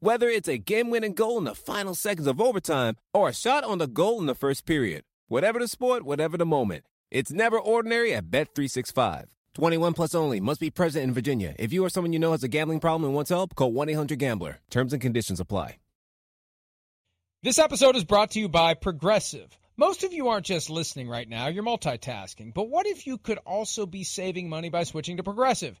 Whether it's a game-winning goal in the final seconds of overtime or a shot on the goal in the first period. Whatever the sport, whatever the moment. It's never ordinary at Bet365. 21 plus only. Must be present in Virginia. If you or someone you know has a gambling problem and wants help, call 1-800-GAMBLER. Terms and conditions apply. This episode is brought to you by Progressive. Most of you aren't just listening right now, you're multitasking. But what if you could also be saving money by switching to Progressive?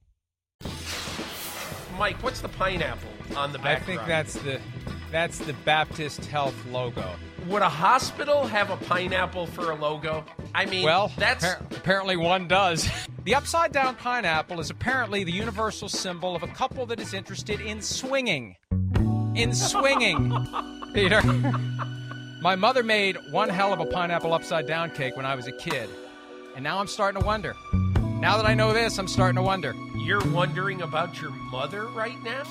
Mike, what's the pineapple on the back? I think that's the that's the Baptist Health logo. Would a hospital have a pineapple for a logo? I mean, Well, that's appar- apparently one does. The upside down pineapple is apparently the universal symbol of a couple that is interested in swinging. In swinging, Peter. My mother made one hell of a pineapple upside down cake when I was a kid, and now I'm starting to wonder. Now that I know this, I'm starting to wonder. you're wondering about your mother right now.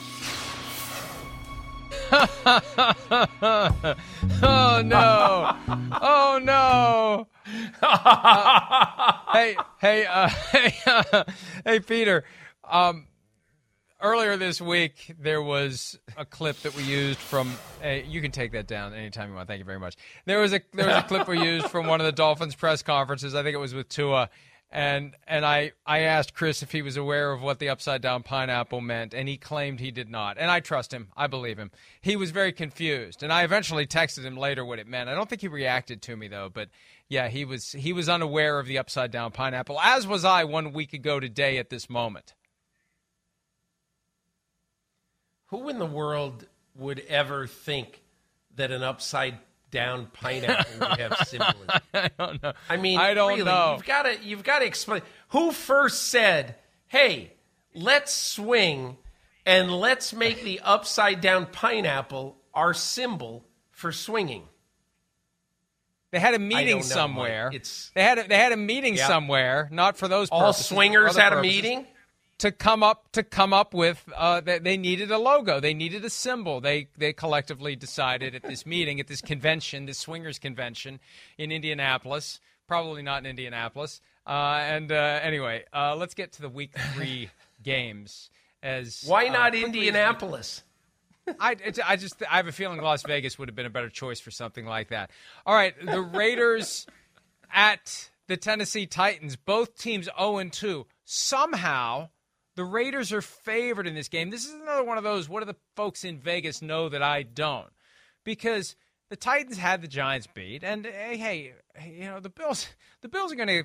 oh no! Oh no! Uh, hey, hey, uh, hey, uh, hey, Peter. Um, earlier this week, there was a clip that we used from. You can take that down anytime you want. Thank you very much. There was a there was a clip we used from one of the Dolphins press conferences. I think it was with Tua. And and I, I asked Chris if he was aware of what the upside down pineapple meant, and he claimed he did not. And I trust him. I believe him. He was very confused, and I eventually texted him later what it meant. I don't think he reacted to me though, but yeah, he was he was unaware of the upside down pineapple, as was I one week ago today at this moment. Who in the world would ever think that an upside down pineapple we have symbolism? I don't know. I mean, I don't really, know. You've got to you've got to explain who first said, "Hey, let's swing and let's make the upside down pineapple our symbol for swinging." They had a meeting know, somewhere. Mike. It's- they had a, they had a meeting Yeah. somewhere, not for those All purposes, swingers had a meeting. To come up to come up with uh, they, they needed a logo they needed a symbol they they collectively decided at this meeting at this convention this swingers convention in indianapolis probably not in indianapolis uh, and uh, anyway uh, let's get to the week three games as Why uh, not Indianapolis? I, I just I have a feeling Las Vegas would have been a better choice for something like that. All right, the Raiders at the Tennessee Titans, both teams 0 and 2. Somehow, the Raiders are favored in this game. This is another one of those. What do the folks in Vegas know that I don't? Because the Titans had the Giants beat, and hey, hey, you know the Bills. The Bills are going to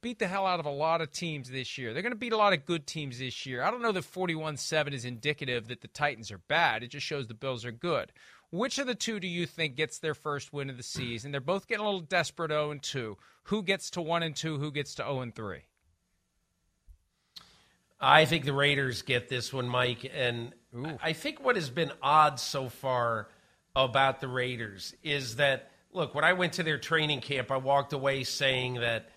beat the hell out of a lot of teams this year. They're going to beat a lot of good teams this year. I don't know that 41-7 is indicative that the Titans are bad. It just shows the Bills are good. Which of the two do you think gets their first win of the season? They're both getting a little desperate 0 and 2. Who gets to 1 and 2? Who gets to 0 and 3? I think the Raiders get this one, Mike. And I think what has been odd so far about the Raiders is that, look, when I went to their training camp, I walked away saying that,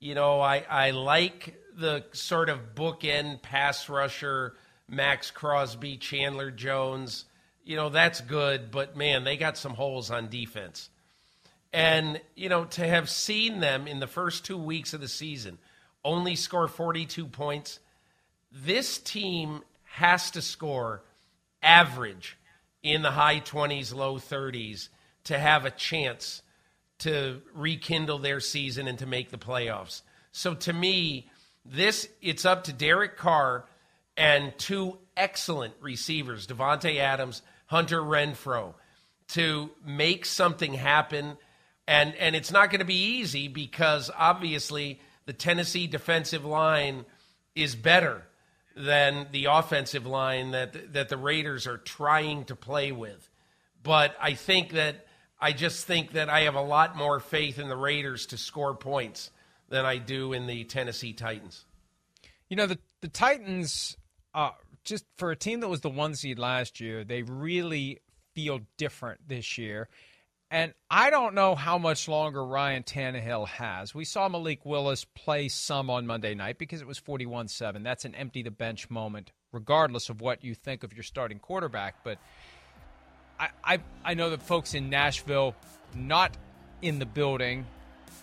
you know, I, I like the sort of bookend pass rusher, Maxx Crosby, Chandler Jones. You know, that's good, but man, they got some holes on defense. And, you know, to have seen them in the first two weeks of the season only score 42 points, this team has to score average in the high 20s, low 30s to have a chance to rekindle their season and to make the playoffs. So to me, this it's up to Derek Carr and two excellent receivers, Davante Adams, Hunter Renfrow, to make something happen. And, and it's not going to be easy because obviously the Tennessee defensive line is better than the offensive line that, that the Raiders are trying to play with. But I think that I just think that I have a lot more faith in the Raiders to score points than I do in the Tennessee Titans. You know, the, the Titans, uh, just for a team that was the one seed last year, they really feel different this year. And I don't know how much longer Ryan Tannehill has. We saw Malik Willis play some on Monday night because it was 41 7. That's an empty the bench moment, regardless of what you think of your starting quarterback. But I, I, I know that folks in Nashville, not in the building,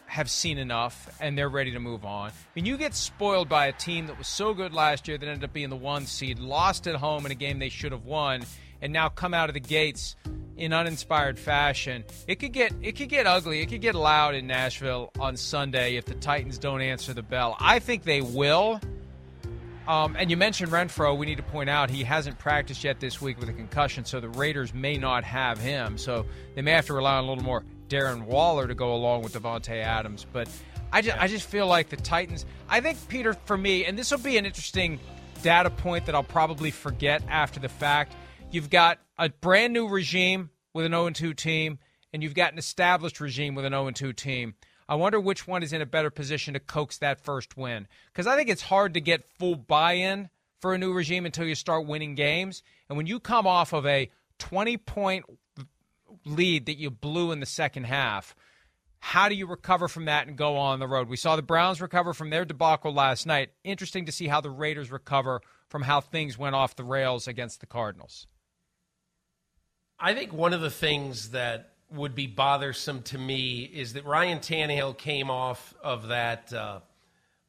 have seen enough and they're ready to move on. I mean, you get spoiled by a team that was so good last year that ended up being the one seed, lost at home in a game they should have won, and now come out of the gates in uninspired fashion. It could get it could get ugly. It could get loud in Nashville on Sunday if the Titans don't answer the bell. I think they will. Um, and you mentioned Renfrow. We need to point out he hasn't practiced yet this week with a concussion, so the Raiders may not have him. So they may have to rely on a little more Darren Waller to go along with Davante Adams. But I just, I just feel like the Titans. I think Peter, for me, and this will be an interesting data point that I'll probably forget after the fact. You've got a brand new regime with an 0 2 team, and you've got an established regime with an 0 2 team. I wonder which one is in a better position to coax that first win. Because I think it's hard to get full buy in for a new regime until you start winning games. And when you come off of a 20 point lead that you blew in the second half, how do you recover from that and go on the road? We saw the Browns recover from their debacle last night. Interesting to see how the Raiders recover from how things went off the rails against the Cardinals. I think one of the things that would be bothersome to me is that Ryan Tannehill came off of that uh,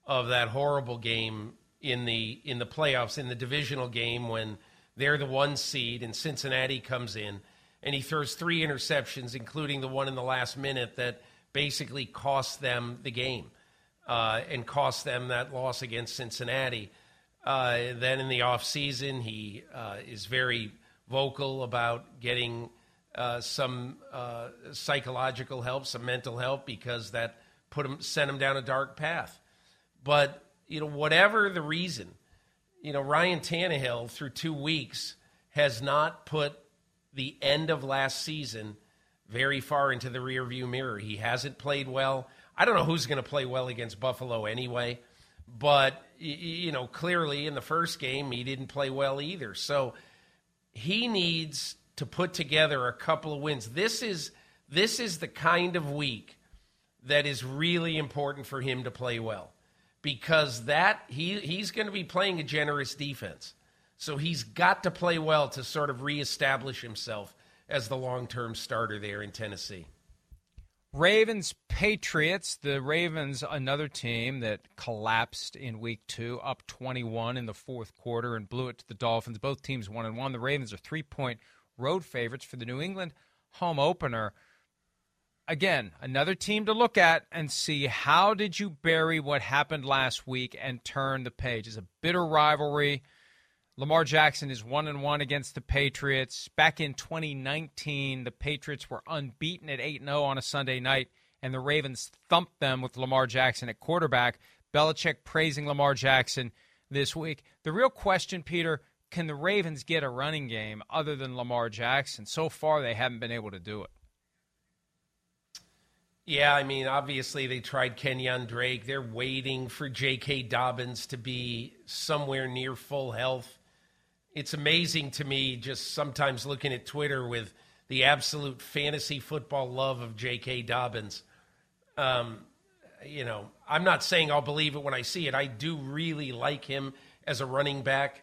of that horrible game in the in the playoffs in the divisional game when they're the one seed and Cincinnati comes in and he throws three interceptions, including the one in the last minute that basically cost them the game uh, and cost them that loss against Cincinnati. Uh, then in the offseason, he uh, is very vocal about getting uh, some uh, psychological help, some mental help, because that put him sent him down a dark path. But you know, whatever the reason, you know, Ryan Tannehill through two weeks has not put the end of last season very far into the rearview mirror. He hasn't played well. I don't know who's going to play well against Buffalo anyway, but you know, clearly in the first game he didn't play well either. So he needs to put together a couple of wins. This is this is the kind of week that is really important for him to play well because that he he's going to be playing a generous defense. So he's got to play well to sort of reestablish himself as the long term starter there in Tennessee. Ravens Patriots. The Ravens, another team that collapsed in week two, up 21 in the fourth quarter and blew it to the Dolphins. Both teams one and one. The Ravens are three point road favorites for the New England home opener. Again, another team to look at and see how did you bury what happened last week and turn the page. It's a bitter rivalry. Lamar Jackson is 1 and 1 against the Patriots. Back in 2019, the Patriots were unbeaten at 8 0 on a Sunday night, and the Ravens thumped them with Lamar Jackson at quarterback. Belichick praising Lamar Jackson this week. The real question, Peter, can the Ravens get a running game other than Lamar Jackson? So far, they haven't been able to do it. Yeah, I mean, obviously they tried Kenyan Drake. They're waiting for J.K. Dobbins to be somewhere near full health it's amazing to me just sometimes looking at Twitter with the absolute fantasy football love of J.K. Dobbins. Um, you know, I'm not saying I'll believe it when I see it. I do really like him as a running back.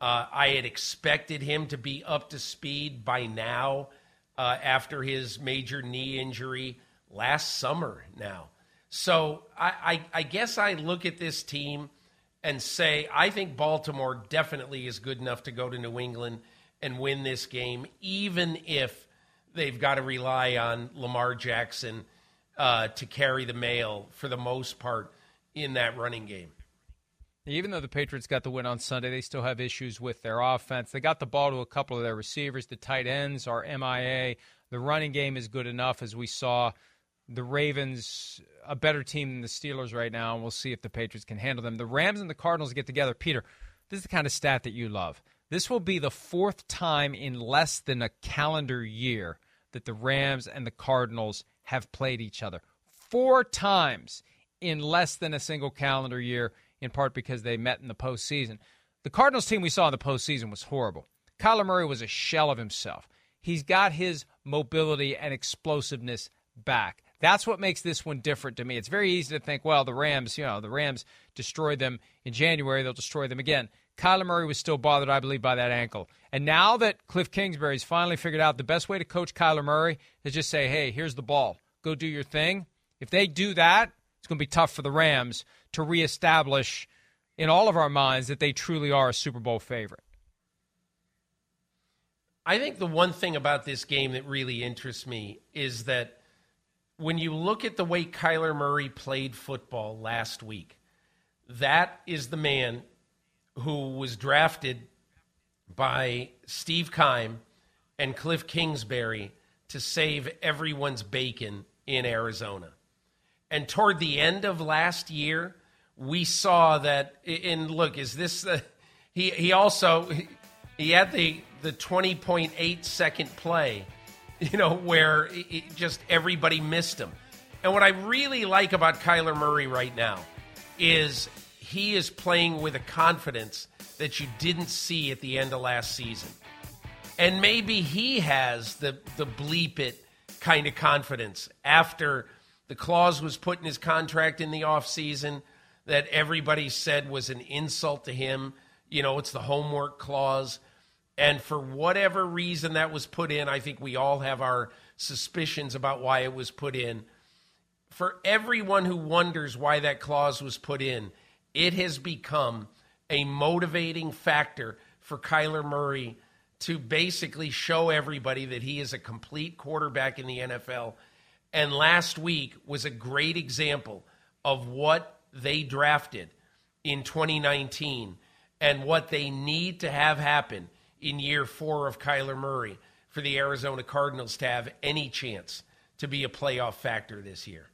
Uh, I had expected him to be up to speed by now uh, after his major knee injury last summer now. So I, I, I guess I look at this team – and say, I think Baltimore definitely is good enough to go to New England and win this game, even if they've got to rely on Lamar Jackson uh, to carry the mail for the most part in that running game. Even though the Patriots got the win on Sunday, they still have issues with their offense. They got the ball to a couple of their receivers. The tight ends are MIA. The running game is good enough, as we saw. The Ravens, a better team than the Steelers right now, and we'll see if the Patriots can handle them. The Rams and the Cardinals get together. Peter, this is the kind of stat that you love. This will be the fourth time in less than a calendar year that the Rams and the Cardinals have played each other. Four times in less than a single calendar year, in part because they met in the postseason. The Cardinals team we saw in the postseason was horrible. Kyler Murray was a shell of himself. He's got his mobility and explosiveness back. That's what makes this one different to me. It's very easy to think, well, the Rams, you know, the Rams destroyed them in January, they'll destroy them again. Kyler Murray was still bothered, I believe, by that ankle. And now that Cliff Kingsbury's finally figured out the best way to coach Kyler Murray is just say, hey, here's the ball. Go do your thing. If they do that, it's going to be tough for the Rams to reestablish in all of our minds that they truly are a Super Bowl favorite. I think the one thing about this game that really interests me is that when you look at the way Kyler Murray played football last week, that is the man who was drafted by Steve Keim and Cliff Kingsbury to save everyone's bacon in Arizona. And toward the end of last year, we saw that. And look, is this the? He he also he had the the twenty point eight second play, you know, where it, just everybody missed him. And what I really like about Kyler Murray right now is he is playing with a confidence that you didn't see at the end of last season. And maybe he has the, the bleep it kind of confidence after the clause was put in his contract in the offseason that everybody said was an insult to him. You know, it's the homework clause. And for whatever reason that was put in, I think we all have our suspicions about why it was put in. For everyone who wonders why that clause was put in, it has become a motivating factor for Kyler Murray to basically show everybody that he is a complete quarterback in the NFL. And last week was a great example of what they drafted in 2019 and what they need to have happen in year four of Kyler Murray for the Arizona Cardinals to have any chance to be a playoff factor this year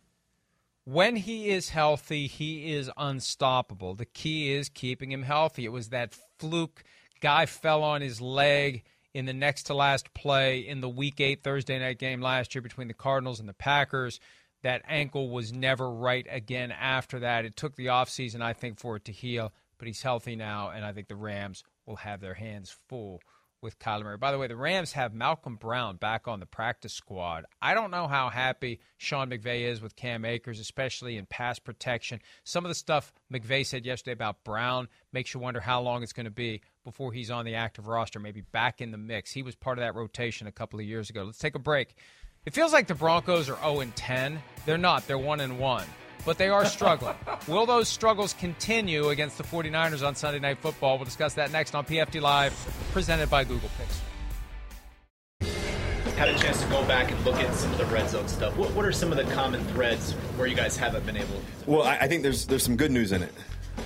when he is healthy, he is unstoppable. The key is keeping him healthy. It was that fluke guy fell on his leg in the next to last play in the week 8 Thursday night game last year between the Cardinals and the Packers. That ankle was never right again after that. It took the offseason, I think, for it to heal, but he's healthy now, and I think the Rams will have their hands full with Kyler Murray. By the way, the Rams have Malcolm Brown back on the practice squad. I don't know how happy Sean McVay is with Cam Akers, especially in pass protection. Some of the stuff McVay said yesterday about Brown makes you wonder how long it's going to be before he's on the active roster, maybe back in the mix. He was part of that rotation a couple of years ago. Let's take a break. It feels like the Broncos are 0 10. They're not. They're 1 1 but they are struggling. Will those struggles continue against the 49ers on Sunday Night Football? We'll discuss that next on PFT Live, presented by Google Pixel. Had a chance to go back and look at some of the red zone stuff. What, what are some of the common threads where you guys haven't been able? to Well, I, I think there's there's some good news in it.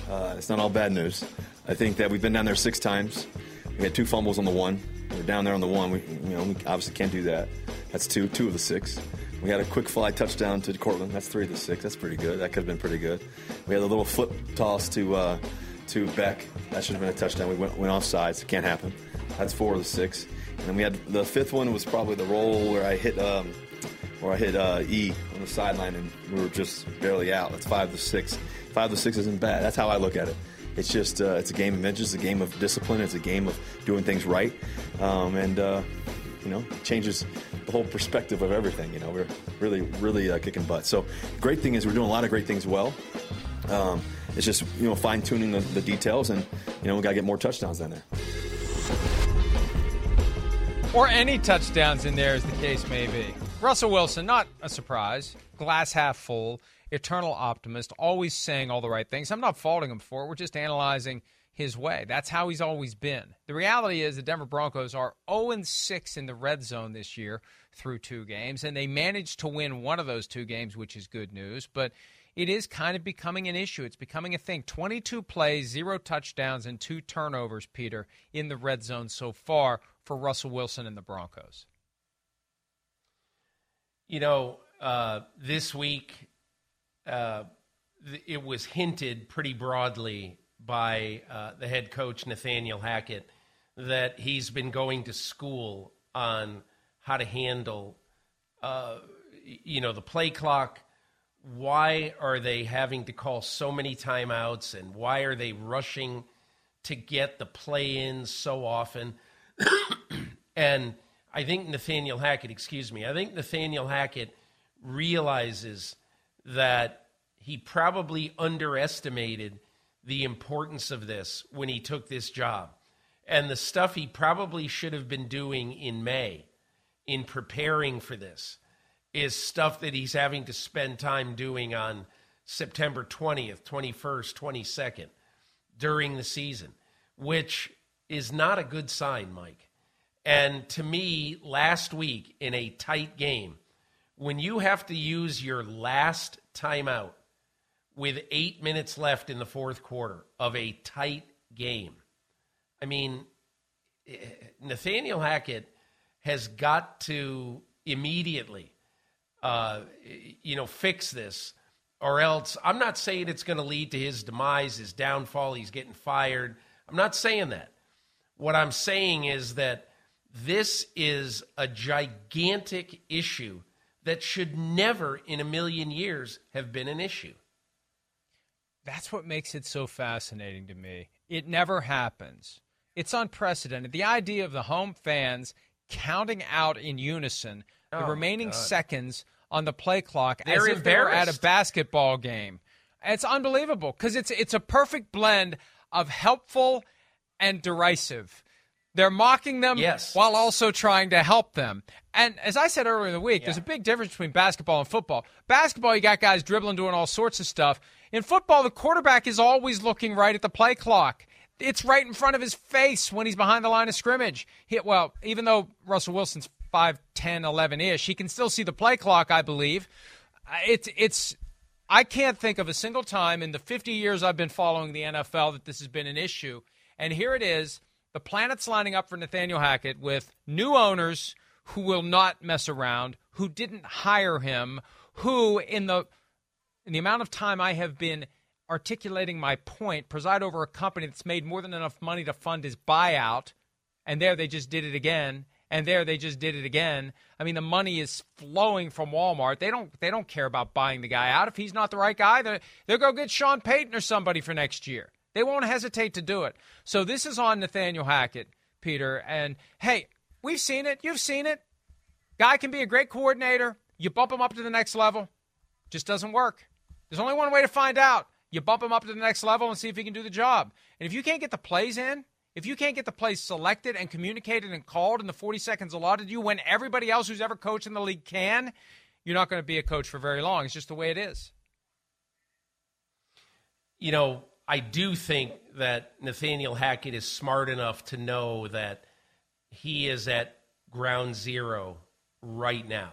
Uh, it's not all bad news. I think that we've been down there six times. We had two fumbles on the one. We're down there on the one. We, you know, we obviously can't do that. That's two, two of the six. We had a quick fly touchdown to Courtland. That's three of the six. That's pretty good. That could have been pretty good. We had a little flip toss to uh, to Beck. That should have been a touchdown. We went, went off sides. It can't happen. That's four of the six. And then we had the fifth one was probably the roll where I hit um, where I hit uh, E on the sideline and we were just barely out. That's five to six. Five to six isn't bad. That's how I look at it. It's just uh, it's a game of inches, a game of discipline, it's a game of doing things right, um, and uh, you know changes the whole perspective of everything. You know, we're really, really uh, kicking butt. So, great thing is we're doing a lot of great things well. Um, it's just you know fine tuning the, the, details, and you know we got to get more touchdowns in there. Or any touchdowns in there, as the case may be. Russell Wilson, not a surprise. Glass half full, eternal optimist, always saying all the right things. I'm not faulting him for it. We're just analyzing his way. That's how he's always been. The reality is the Denver Broncos are 0 6 in the red zone this year through two games, and they managed to win one of those two games, which is good news. But it is kind of becoming an issue. It's becoming a thing. 22 plays, zero touchdowns, and two turnovers, Peter, in the red zone so far for Russell Wilson and the Broncos. You know, uh, this week, uh, it was hinted pretty broadly by uh, the head coach, Nathaniel Hackett, that he's been going to school on how to handle, uh, you know, the play clock. Why are they having to call so many timeouts and why are they rushing to get the play in so often? and I think Nathaniel Hackett, excuse me, I think Nathaniel Hackett realizes that he probably underestimated the importance of this when he took this job. And the stuff he probably should have been doing in May in preparing for this is stuff that he's having to spend time doing on September 20th, 21st, 22nd during the season, which is not a good sign, Mike. And to me, last week in a tight game, when you have to use your last timeout with eight minutes left in the fourth quarter of a tight game, I mean, eh, Nathaniel Hackett has got to immediately, uh, you know, fix this, or else I'm not saying it's going to lead to his demise, his downfall, he's getting fired. I'm not saying that. What I'm saying is that this is a gigantic issue that should never in a million years have been an issue. That's what makes it so fascinating to me. It never happens. It's unprecedented. The idea of the home fans counting out in unison the oh, remaining God. seconds on the play clock They're as if they're at a basketball game. It's unbelievable because it's it's a perfect blend of helpful and derisive. They're mocking them Yes. while also trying to help them. And as I said earlier in the week, there's a big difference between basketball and football. Basketball, you got guys dribbling, doing all sorts of stuff. In football, the quarterback is always looking right at the play clock. It's right in front of his face when he's behind the line of scrimmage. He, well, even though Russell Wilson's 5, 10, 11 ish, he can still see the play clock, I believe. Uh, It's, it's, I can't think of a single time in the 50 years I've been following the NFL that this has been an issue. And here it is the planets lining up for Nathaniel Hackett with new owners who will not mess around, who didn't hire him, who, in the in the amount of time I have been articulating my point, preside over a company that's made more than enough money to fund his buyout, and there they just did it again, and there they just did it again. I mean, the money is flowing from Walmart. They don't they don't care about buying the guy out. If he's not the right guy, they they'll go get Sean Payton or somebody for next year. They won't hesitate to do it. So this is on Nathaniel Hackett, Peter. And hey, we've seen it. You've seen it. Guy can be a great coordinator. You bump him up to the next level. Just doesn't work. There's only one way to find out. You bump him up to the next level and see if he can do the job. And if you can't get the plays in, if you can't get the plays selected and communicated and called in the 40 seconds allotted you when everybody else who's ever coached in the league can, you're not going to be a coach for very long. It's just the way it is. you know, I do think that Nathaniel Hackett is smart enough to know that he is at ground zero right now.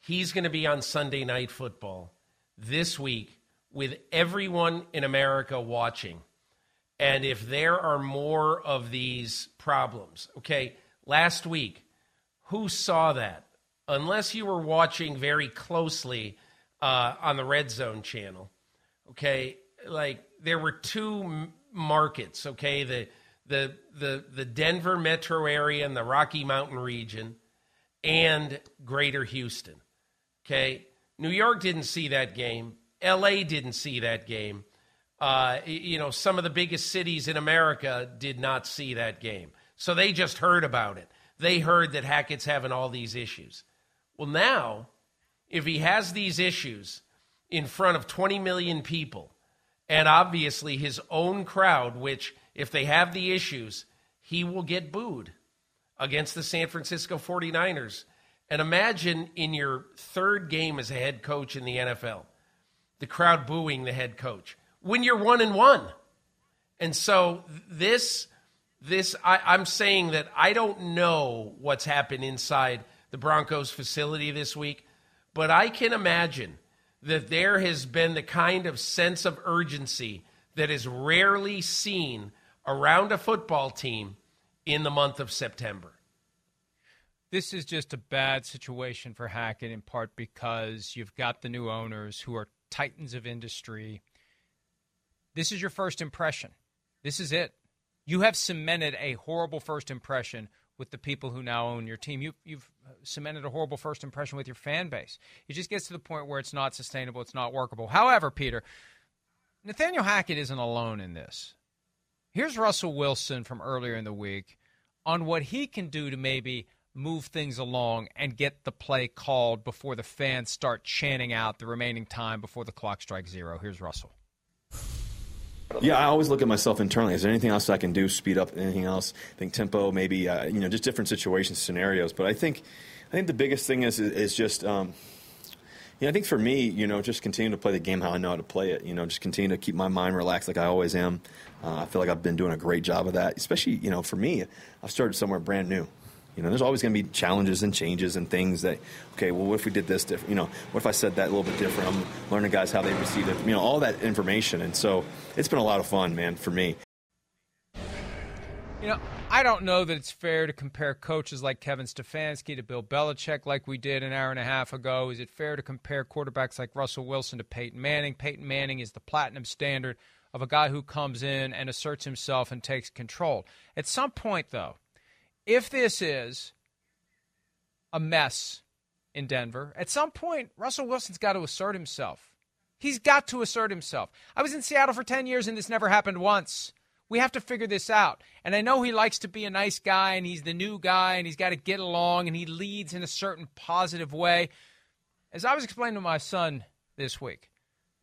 He's going to be on Sunday Night Football this week with everyone in America watching. And if there are more of these problems, okay, last week, who saw that? Unless you were watching very closely uh, on the Red Zone channel, okay, like there were two markets, okay, the the the the Denver metro area and the Rocky Mountain region, and Greater Houston. Okay, New York didn't see that game. L.A. didn't see that game. Uh, you know, some of the biggest cities in America did not see that game, so they just heard about it. They heard that Hackett's having all these issues. Well, now, if he has these issues in front of 20 million people, and obviously his own crowd, which, if they have the issues, he will get booed against the San Francisco 49ers. And imagine in your third game as a head coach in the NFL, the crowd booing the head coach when you're one and one. And so this, this I, I'm saying that I don't know what's happened inside the Broncos facility this week, but I can imagine that there has been the kind of sense of urgency that is rarely seen around a football team in the month of September. this is just a bad situation for Hackett in part because you've got the new owners who are titans of industry. This is your first impression. This is it. You have cemented a horrible first impression with the people who now own your team. You, you've cemented a horrible first impression with your fan base. It just gets to the point where it's not sustainable, it's not workable. However, Peter, Nathaniel Hackett isn't alone in this. Here's Russell Wilson from earlier in the week on what he can do to maybe move things along and get the play called before the fans start chanting out the remaining time before the clock strikes zero. Here's Russell. Yeah, I always look at myself internally. Is there anything else I can do? Speed up anything else? I think tempo, maybe uh, you know, just different situations, scenarios. But I think, I think the biggest thing is is just. Um, yeah, I think for me, you know, just continue to play the game how I know how to play it. You know, just continue to keep my mind relaxed like I always am. Uh, I feel like I've been doing a great job of that. Especially, you know, for me, I've started somewhere brand new. You know, there's always going to be challenges and changes and things that, okay, well, what if we did this different? You know, what if I said that a little bit different? I'm learning guys how they receive it. You know, all that information. And so it's been a lot of fun, man, for me. You know, I don't know that it's fair to compare coaches like Kevin Stefanski to Bill Belichick like we did an hour and a half ago. Is it fair to compare quarterbacks like Russell Wilson to Peyton Manning? Peyton Manning is the platinum standard of a guy who comes in and asserts himself and takes control. At some point, though, if this is a mess in Denver, at some point, Russell Wilson's got to assert himself. He's got to assert himself. I was in Seattle for 10 years and this never happened once. We have to figure this out. And I know he likes to be a nice guy and he's the new guy and he's got to get along and he leads in a certain positive way. As I was explaining to my son this week,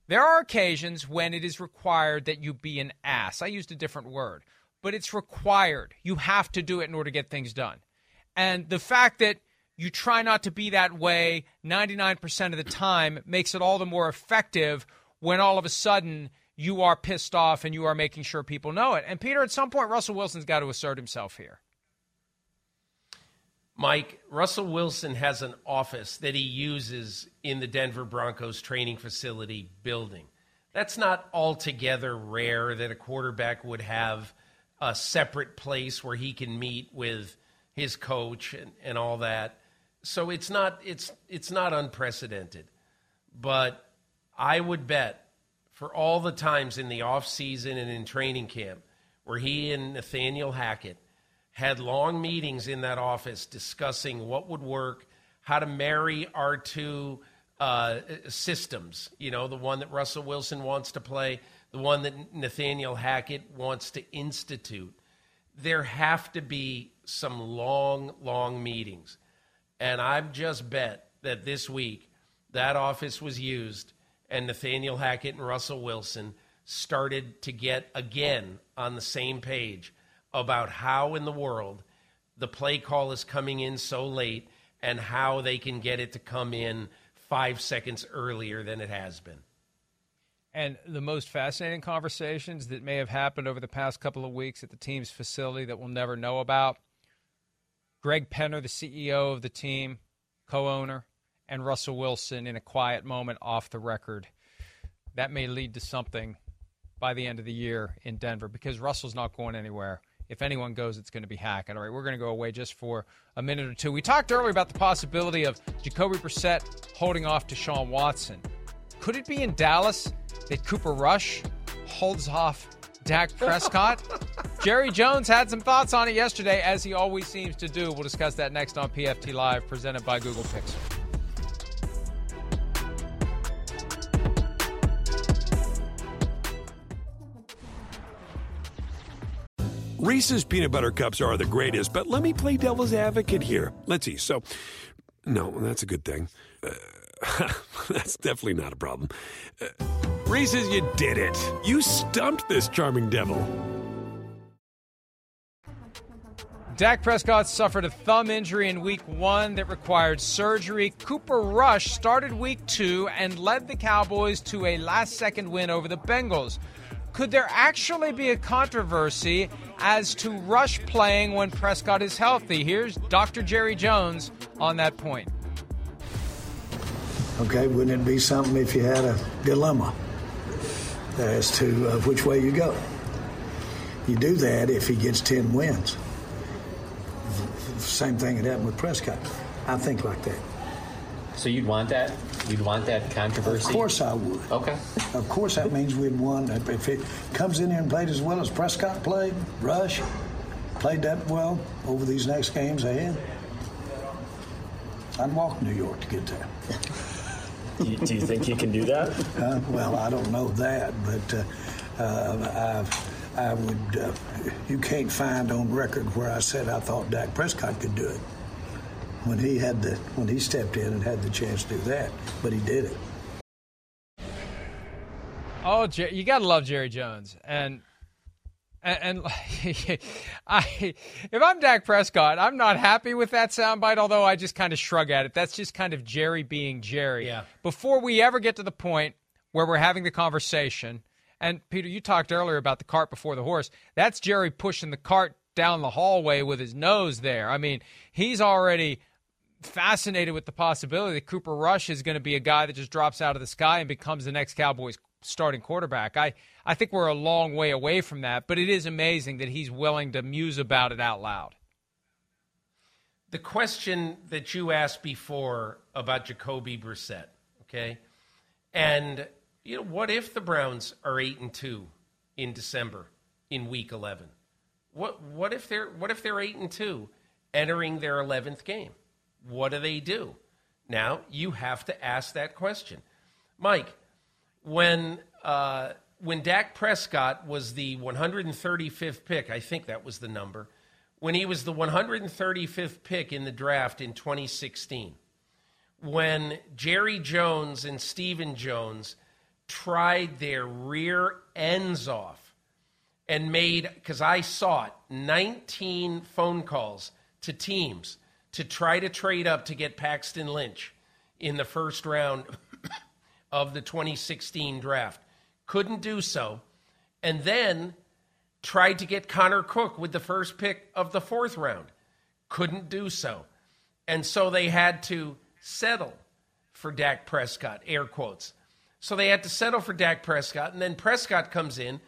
there are occasions when it is required that you be an ass. I used a different word, but it's required. You have to do it in order to get things done. And the fact that you try not to be that way 99% of the time makes it all the more effective when all of a sudden you are pissed off and you are making sure people know it. And Peter, at some point, Russell Wilson's got to assert himself here. Mike, Russell Wilson has an office that he uses in the Denver Broncos training facility building. That's not altogether rare that a quarterback would have a separate place where he can meet with his coach and, and all that. So it's not it's it's not unprecedented. But I would bet for all the times in the off season and in training camp where he and Nathaniel Hackett had long meetings in that office discussing what would work, how to marry our two uh, systems. You know, the one that Russell Wilson wants to play, the one that Nathaniel Hackett wants to institute. There have to be some long, long meetings. And I've just bet that this week that office was used and Nathaniel Hackett and Russell Wilson started to get again on the same page about how in the world the play call is coming in so late and how they can get it to come in five seconds earlier than it has been. And the most fascinating conversations that may have happened over the past couple of weeks at the team's facility that we'll never know about. Greg Penner, the CEO of the team, co owner, and Russell Wilson in a quiet moment off the record. That may lead to something by the end of the year in Denver because Russell's not going anywhere. If anyone goes, it's going to be Hackett. All right, we're going to go away just for a minute or two. We talked earlier about the possibility of Jacoby Brissett holding off to Deshaun Watson. Could it be in Dallas that Cooper Rush holds off Dak Prescott? Jerry Jones had some thoughts on it yesterday, as he always seems to do. We'll discuss that next on PFT Live, presented by Google Pixel. Reese's peanut butter cups are the greatest, but let me play devil's advocate here. Let's see. So, no, that's a good thing. Uh, that's definitely not a problem. Uh, Reese's, you did it. You stumped this charming devil. Dak Prescott suffered a thumb injury in week one that required surgery. Cooper Rush started week two and led the Cowboys to a last second win over the Bengals could there actually be a controversy as to Rush playing when Prescott is healthy? Here's Dr. Jerry Jones on that point. Okay, wouldn't it be something if you had a dilemma as to uh, which way you go? You do that if he gets 10 wins. same thing had happened with Prescott. I think like that. So you'd want that? You'd want that controversy? Of course I would. Okay. Of course that means we'd won. If it comes in here and played as well as Prescott played, Rush played that well over these next games ahead, I'd walk New York to get there. do, you, do you think you can do that? Uh, well, I don't know that, but uh, uh, I, I would. Uh, you can't find on record where I said I thought Dak Prescott could do it when he had the when he stepped in and had the chance to do that, but he did it. Oh, you gotta love Jerry Jones, and and, and I, if I'm Dak Prescott, I'm not happy with that soundbite. Although I just kind of shrug at it. That's just kind of Jerry being Jerry. Yeah. Before we ever get to the point where we're having the conversation, and Peter, you talked earlier about the cart before the horse. That's Jerry pushing the cart down the hallway with his nose there. I mean, he's already fascinated with the possibility that Cooper Rush is going to be a guy that just drops out of the sky and becomes the next Cowboys starting quarterback. I, I think we're a long way away from that, but it is amazing that he's willing to muse about it out loud. The question that you asked before about Jacoby Brissett, okay? And you know, what if the Browns are 8 and 2 in December in week 11? What what if they're what if they're 8 and 2 entering their 11th game? What do they do? Now, you have to ask that question. Mike, when uh, when Dak Prescott was the 135th pick, I think that was the number, when he was the 135th pick in the draft in 2016, when Jerry Jones and Stephen Jones tried their rear ends off and made, because I saw it, 19 phone calls to teams to try to trade up to get Paxton Lynch in the first round of the 2016 draft. Couldn't do so. And then tried to get Connor Cook with the first pick of the fourth round. Couldn't do so. And so they had to settle for Dak Prescott, air quotes. So they had to settle for Dak Prescott. And then Prescott comes in,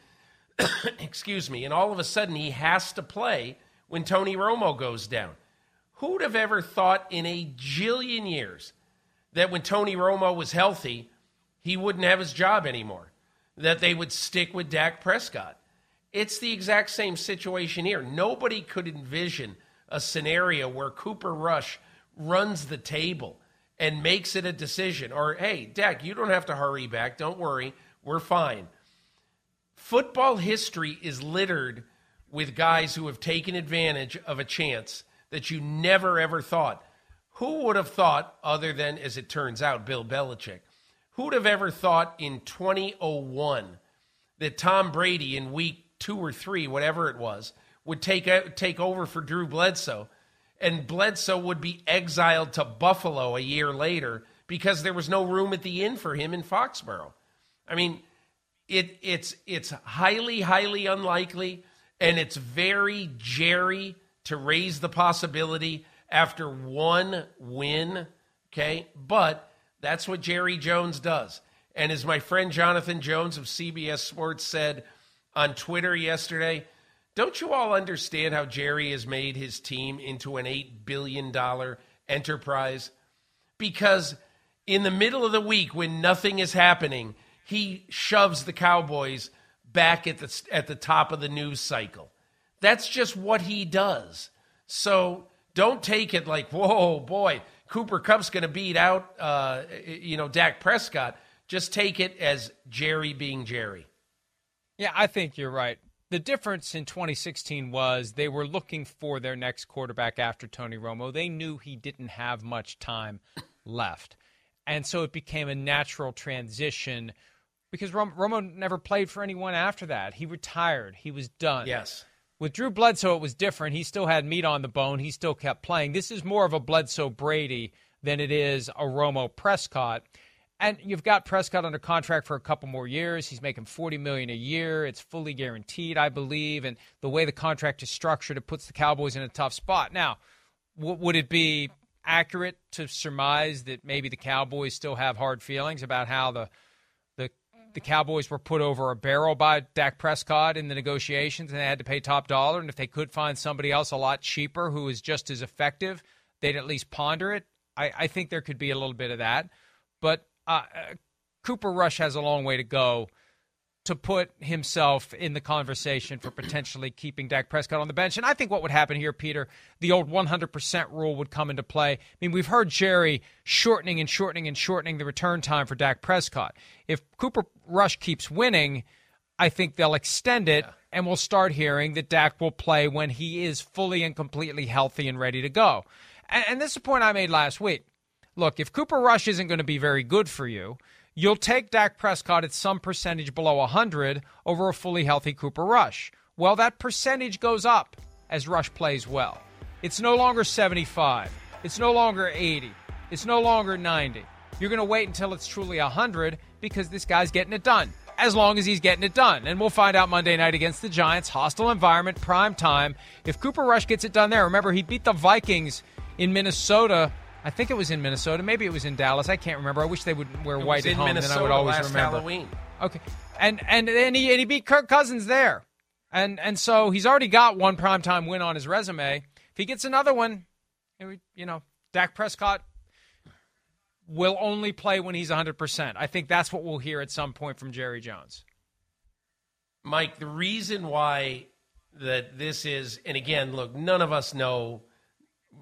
excuse me, and all of a sudden he has to play when Tony Romo goes down. Who'd have ever thought in a jillion years that when Tony Romo was healthy, he wouldn't have his job anymore? That they would stick with Dak Prescott? It's the exact same situation here. Nobody could envision a scenario where Cooper Rush runs the table and makes it a decision. Or, hey, Dak, you don't have to hurry back. Don't worry. We're fine. Football history is littered with guys who have taken advantage of a chance that you never ever thought. Who would have thought, other than, as it turns out, Bill Belichick, who would have ever thought in 2001 that Tom Brady in week two or three, whatever it was, would take, take over for Drew Bledsoe? And Bledsoe would be exiled to Buffalo a year later because there was no room at the inn for him in Foxborough. I mean, it, it's, it's highly, highly unlikely, and it's very Jerry to raise the possibility after one win. Okay. But that's what Jerry Jones does. And as my friend Jonathan Jones of CBS Sports said on Twitter yesterday, don't you all understand how Jerry has made his team into an $8 billion enterprise? Because in the middle of the week, when nothing is happening, he shoves the Cowboys back at the, at the top of the news cycle. That's just what he does. So don't take it like, whoa, boy, Cooper Kupp's going to beat out, uh, you know, Dak Prescott. Just take it as Jerry being Jerry. Yeah, I think you're right. The difference in 2016 was they were looking for their next quarterback after Tony Romo. They knew he didn't have much time left. And so it became a natural transition because Romo never played for anyone after that. He retired, he was done. Yes. With Drew Bledsoe, it was different. He still had meat on the bone. He still kept playing. This is more of a Bledsoe Brady than it is a Romo Prescott. And you've got Prescott under contract for a couple more years. He's making forty million a year. It's fully guaranteed, I believe. And the way the contract is structured, it puts the Cowboys in a tough spot. Now, would it be accurate to surmise that maybe the Cowboys still have hard feelings about how the the Cowboys were put over a barrel by Dak Prescott in the negotiations and they had to pay top dollar. And if they could find somebody else a lot cheaper who is just as effective, they'd at least ponder it. I, I think there could be a little bit of that. But uh, uh Cooper Rush has a long way to go to put himself in the conversation for potentially keeping Dak Prescott on the bench. And I think what would happen here, Peter, the old 100% rule would come into play. I mean, we've heard Jerry shortening and shortening and shortening the return time for Dak Prescott. If Cooper Rush keeps winning, I think they'll extend it. Yeah. And we'll start hearing that Dak will play when he is fully and completely healthy and ready to go. And, and this is a point I made last week. Look, if Cooper Rush isn't going to be very good for you, You'll take Dak Prescott at some percentage below 100 over a fully healthy Cooper Rush. Well, that percentage goes up as Rush plays well. It's no longer 75. It's no longer 80. It's no longer 90. You're going to wait until it's truly 100 because this guy's getting it done. As long as he's getting it done. And we'll find out Monday night against the Giants. Hostile environment, prime time. If Cooper Rush gets it done there, remember, he beat the Vikings in Minnesota I think it was in Minnesota. Maybe it was in Dallas. I can't remember. I wish they would wear it white at home. Minnesota then I would always last remember. Halloween. Okay, and and and he and he beat Kirk Cousins there, and and so he's already got one primetime win on his resume. If he gets another one, you know, Dak Prescott will only play when he's 100%. I think that's what we'll hear at some point from Jerry Jones. Mike, the reason why that this is, and again, look, none of us know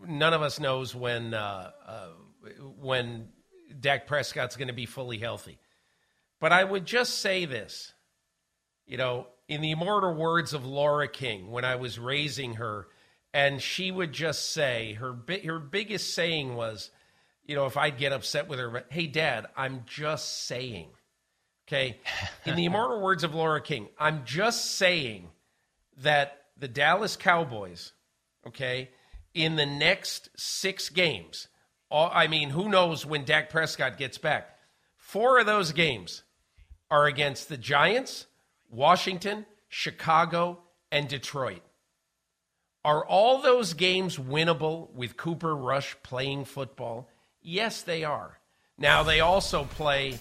none of us knows when uh, uh, when Dak Prescott's going to be fully healthy. But I would just say this, you know, in the immortal words of Laura King, when I was raising her, and she would just say her her biggest saying was, you know, if I'd get upset with her, hey, Dad, I'm just saying. Okay, in the immortal words of Laura King, I'm just saying that the Dallas Cowboys, okay, in the next six games. I mean, who knows when Dak Prescott gets back? Four of those games are against the Giants, Washington, Chicago, and Detroit. Are all those games winnable with Cooper Rush playing football? Yes, they are. Now they also play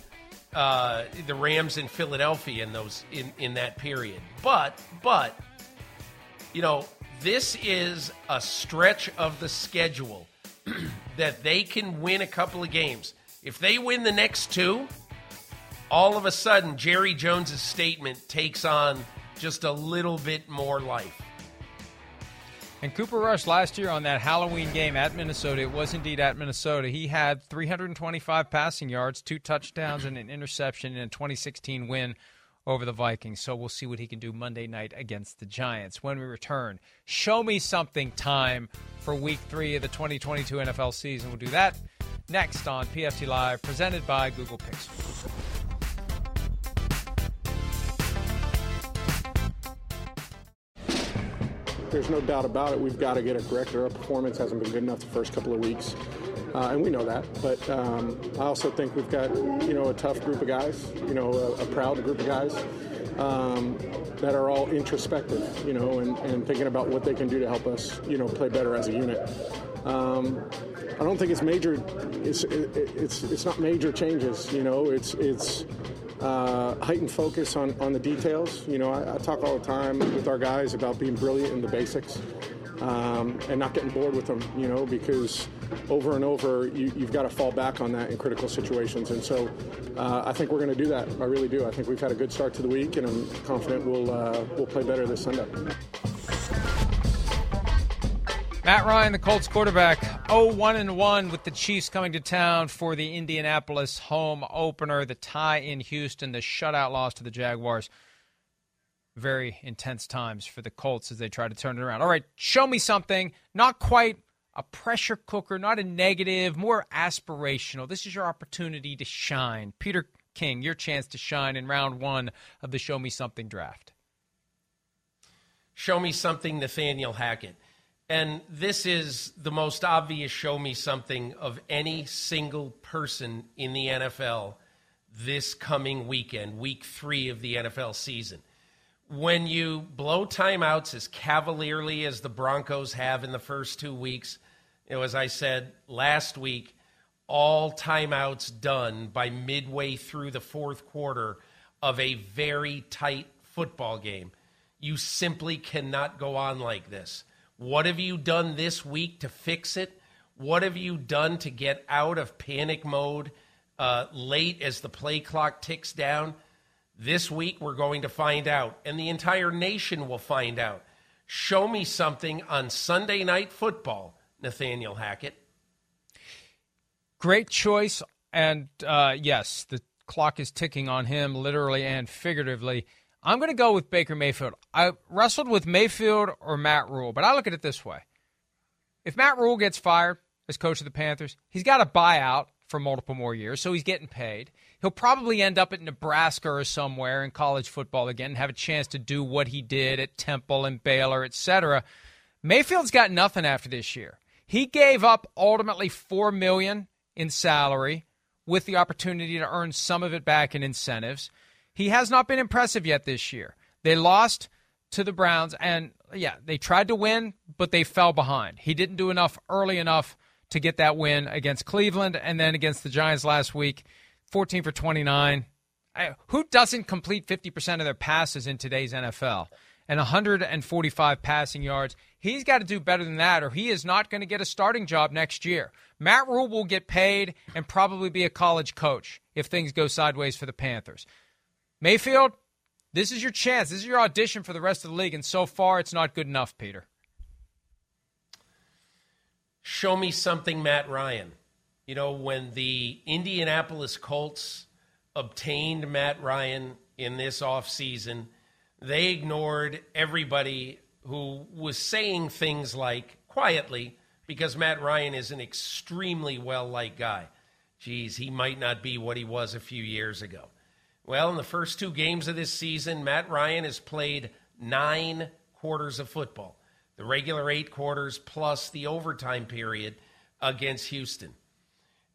uh, the Rams in Philadelphia in those in, in that period. But but you know this is a stretch of the schedule that they can win a couple of games. If they win the next two, all of a sudden Jerry Jones's statement takes on just a little bit more life. And Cooper Rush last year on that Halloween game at Minnesota, it was indeed at Minnesota. He had 325 passing yards, two touchdowns, and an interception in a 2016 win over the Vikings. So we'll see what he can do Monday night against the Giants. When we return, show me something time for week three of the 2022 NFL season. We'll do that next on PFT Live, presented by Google Pixel. There's no doubt about it. We've got to get it corrected. Our performance hasn't been good enough the first couple of weeks. Uh, and we know that. But um, I also think we've got you know a tough group of guys, you know, a, a proud group of guys um, that are all introspective, you know, and, and thinking about what they can do to help us, you know, play better as a unit. Um, I don't think it's major. It's it's it's not major changes. You know, it's it's uh, heightened focus on on the details. You know, I, I talk all the time with our guys about being brilliant in the basics um, and not getting bored with them, you know, because over and over you, have got to fall back on that in critical situations. And so uh, I think we're going to do that. I really do. I think we've had a good start to the week, and I'm confident we'll uh, we'll play better this Sunday. Matt Ryan, the Colts quarterback, 0-1 and 1 with the Chiefs coming to town for the Indianapolis home opener, the tie in Houston, the shutout loss to the Jaguars very intense times for the Colts as they try to turn it around. All right, show me something. Not quite a pressure cooker, not a negative, more aspirational. This is your opportunity to shine. Peter King, your chance to shine in round one of the Show Me Something draft. Show me something, Nathaniel Hackett. And this is the most obvious show me something of any single person in the NFL this coming weekend, week three of the NFL season when you blow timeouts as cavalierly as the Broncos have in the first two weeks, you know, as I said last week, all timeouts done by midway through the fourth quarter of a very tight football game. You simply cannot go on like this. What have you done this week to fix it? What have you done to get out of panic mode uh, late as the play clock ticks down? This week, we're going to find out, and the entire nation will find out. Show me something on Sunday night football, Nathaniel Hackett. Great choice. And uh, yes, the clock is ticking on him, literally and figuratively. I'm going to go with Baker Mayfield. I wrestled with Mayfield or Matt Rhule, but I look at it this way. If Matt Rhule gets fired as coach of the Panthers, he's got a buyout for multiple more years, so he's getting paid. He'll probably end up at Nebraska or somewhere in college football again and have a chance to do what he did at Temple and Baylor, etc. Mayfield's got nothing after this year. He gave up ultimately four million in salary with the opportunity to earn some of it back in incentives. He has not been impressive yet this year. They lost to the Browns, and yeah, they tried to win, but they fell behind. He didn't do enough early enough to get that win against Cleveland and then against the Giants last week. 14 for 29. I, who doesn't complete 50% of their passes in today's NFL? And 145 passing yards. He's got to do better than that, or he is not going to get a starting job next year. Matt Rhule will get paid and probably be a college coach if things go sideways for the Panthers. Mayfield, this is your chance. This is your audition for the rest of the league, and so far it's not good enough, Peter. Show me something, Matt Ryan. You know, when the Indianapolis Colts obtained Matt Ryan in this offseason, they ignored everybody who was saying things like, quietly, because Matt Ryan is an extremely well liked guy. Geez, he might not be what he was a few years ago. Well, in the first two games of this season, Matt Ryan has played nine quarters of football, the regular eight quarters plus the overtime period against Houston.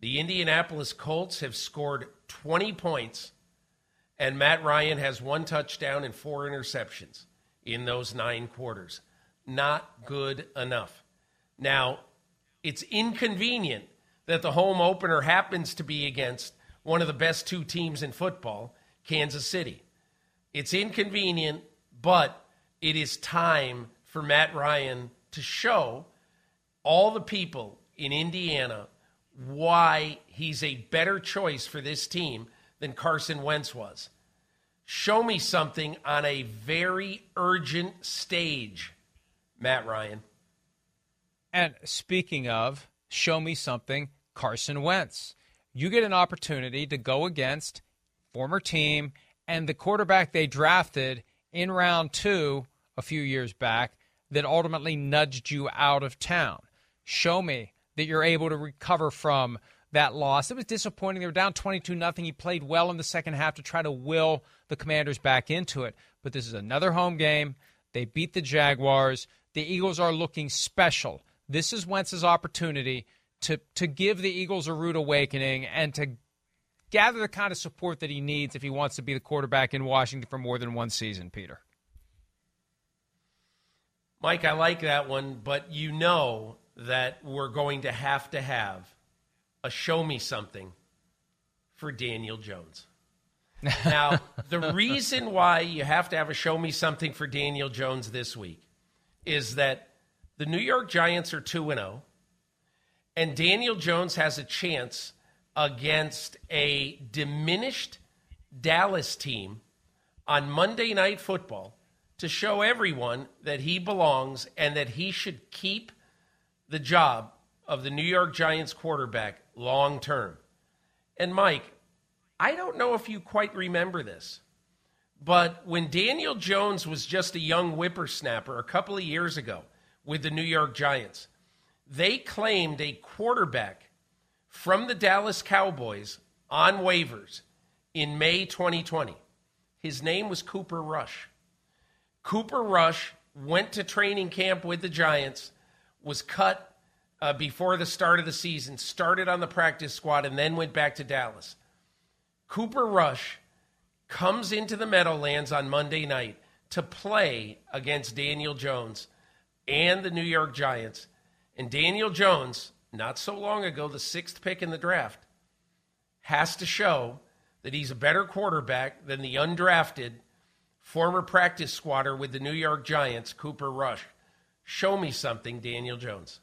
The Indianapolis Colts have scored 20 points, and Matt Ryan has one touchdown and four interceptions in those nine quarters. Not good enough. Now, it's inconvenient that the home opener happens to be against one of the best two teams in football Kansas City. It's inconvenient, but it is time for Matt Ryan to show all the people in Indiana why he's a better choice for this team than Carson Wentz was. Show me something on a very urgent stage, Matt Ryan. And speaking of, show me something, Carson Wentz. You get an opportunity to go against former team, and the quarterback they drafted in round two a few years back that ultimately nudged you out of town. Show me that you're able to recover from that loss. It was disappointing. They were down 22 nothing. He played well in the second half to try to will the Commanders back into it. But this is another home game. They beat the Jaguars. The Eagles are looking special. This is Wentz's opportunity to to give the Eagles a rude awakening and to gather the kind of support that he needs if he wants to be the quarterback in Washington for more than one season, Peter. Mike, I like that one, but you know that we're going to have to have a show me something for Daniel Jones. Now, the reason why you have to have a show me something for Daniel Jones this week is that the New York Giants are 2 0, and Daniel Jones has a chance against a diminished Dallas team on Monday Night Football to show everyone that he belongs and that he should keep the job of the New York Giants quarterback long term. And Mike, I don't know if you quite remember this, but when Daniel Jones was just a young whippersnapper a couple of years ago with the New York Giants, they claimed a quarterback from the Dallas Cowboys on waivers in May 2020. His name was Cooper Rush. Cooper Rush went to training camp with the Giants, was cut uh, before the start of the season, started on the practice squad, and then went back to Dallas. Cooper Rush comes into the Meadowlands on Monday night to play against Daniel Jones and the New York Giants. And Daniel Jones not so long ago, the sixth pick in the draft, has to show that he's a better quarterback than the undrafted former practice squatter with the New York Giants, Cooper Rush. Show me something, Daniel Jones.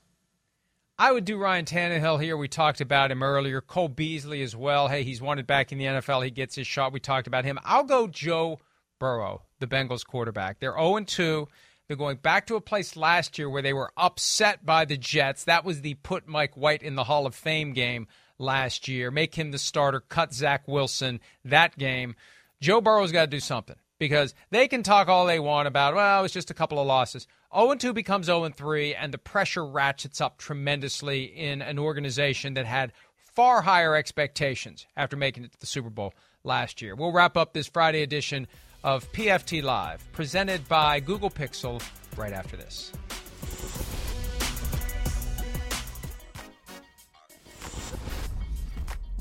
I would do Ryan Tannehill here. We talked about him earlier. Cole Beasley as well. Hey, he's wanted back in the NFL. He gets his shot. We talked about him. I'll go Joe Burrow, the Bengals quarterback. They're 0 2. They're going back to a place last year where they were upset by the Jets. That was the put Mike White in the Hall of Fame game last year. Make him the starter, cut Zach Wilson that game. Joe Burrow's got to do something because they can talk all they want about, well, it's just a couple of losses. 0 2 becomes 0 3, and the pressure ratchets up tremendously in an organization that had far higher expectations after making it to the Super Bowl last year. We'll wrap up this Friday edition of PFT Live, presented by Google Pixel, right after this.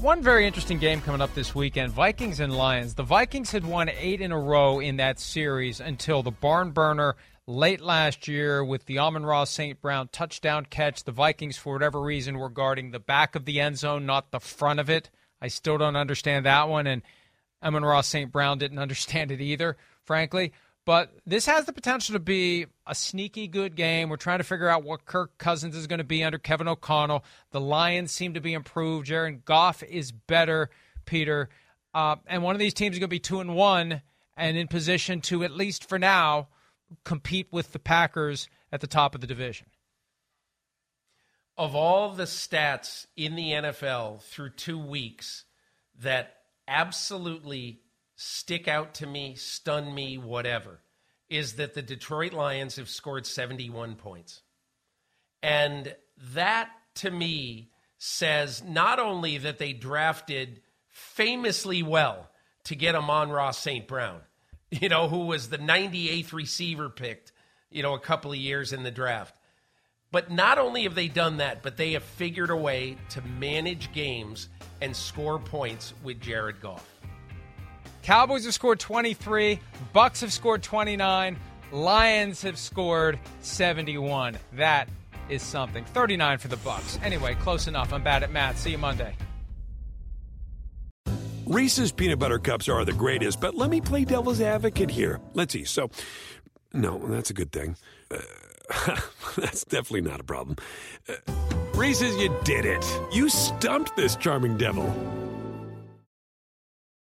One very interesting game coming up this weekend Vikings and Lions. The Vikings had won eight in a row in that series until the barn burner late last year with the Amon-Ra St. Brown touchdown catch. The Vikings, for whatever reason, were guarding the back of the end zone, not the front of it. I still don't understand that one. And Amon-Ra St. Brown didn't understand it either, frankly. But this has the potential to be a sneaky good game. We're trying to figure out what Kirk Cousins is going to be under Kevin O'Connell. The Lions seem to be improved. Jared Goff is better, Peter. Uh, and one of these teams is going to be two and one and in position to, at least for now, compete with the Packers at the top of the division. Of all the stats in the NFL through two weeks that absolutely stick out to me, stun me, whatever, is that the Detroit Lions have scored 71 points. And that to me says not only that they drafted famously well to get Amon-Ra St. Brown, you know, who was the 98th receiver picked, you know, a couple of years in the draft. But not only have they done that, but they have figured a way to manage games and score points with Jared Goff. Cowboys have scored 23, Bucks have scored 29, Lions have scored 71. That is something. 39 for the Bucks. Anyway, close enough. I'm bad at math. See you Monday. Reese's peanut butter cups are the greatest, but let me play devil's advocate here. Let's see. So, no, that's a good thing. Uh, that's definitely not a problem. Uh, Reese's, you did it. You stumped this charming devil.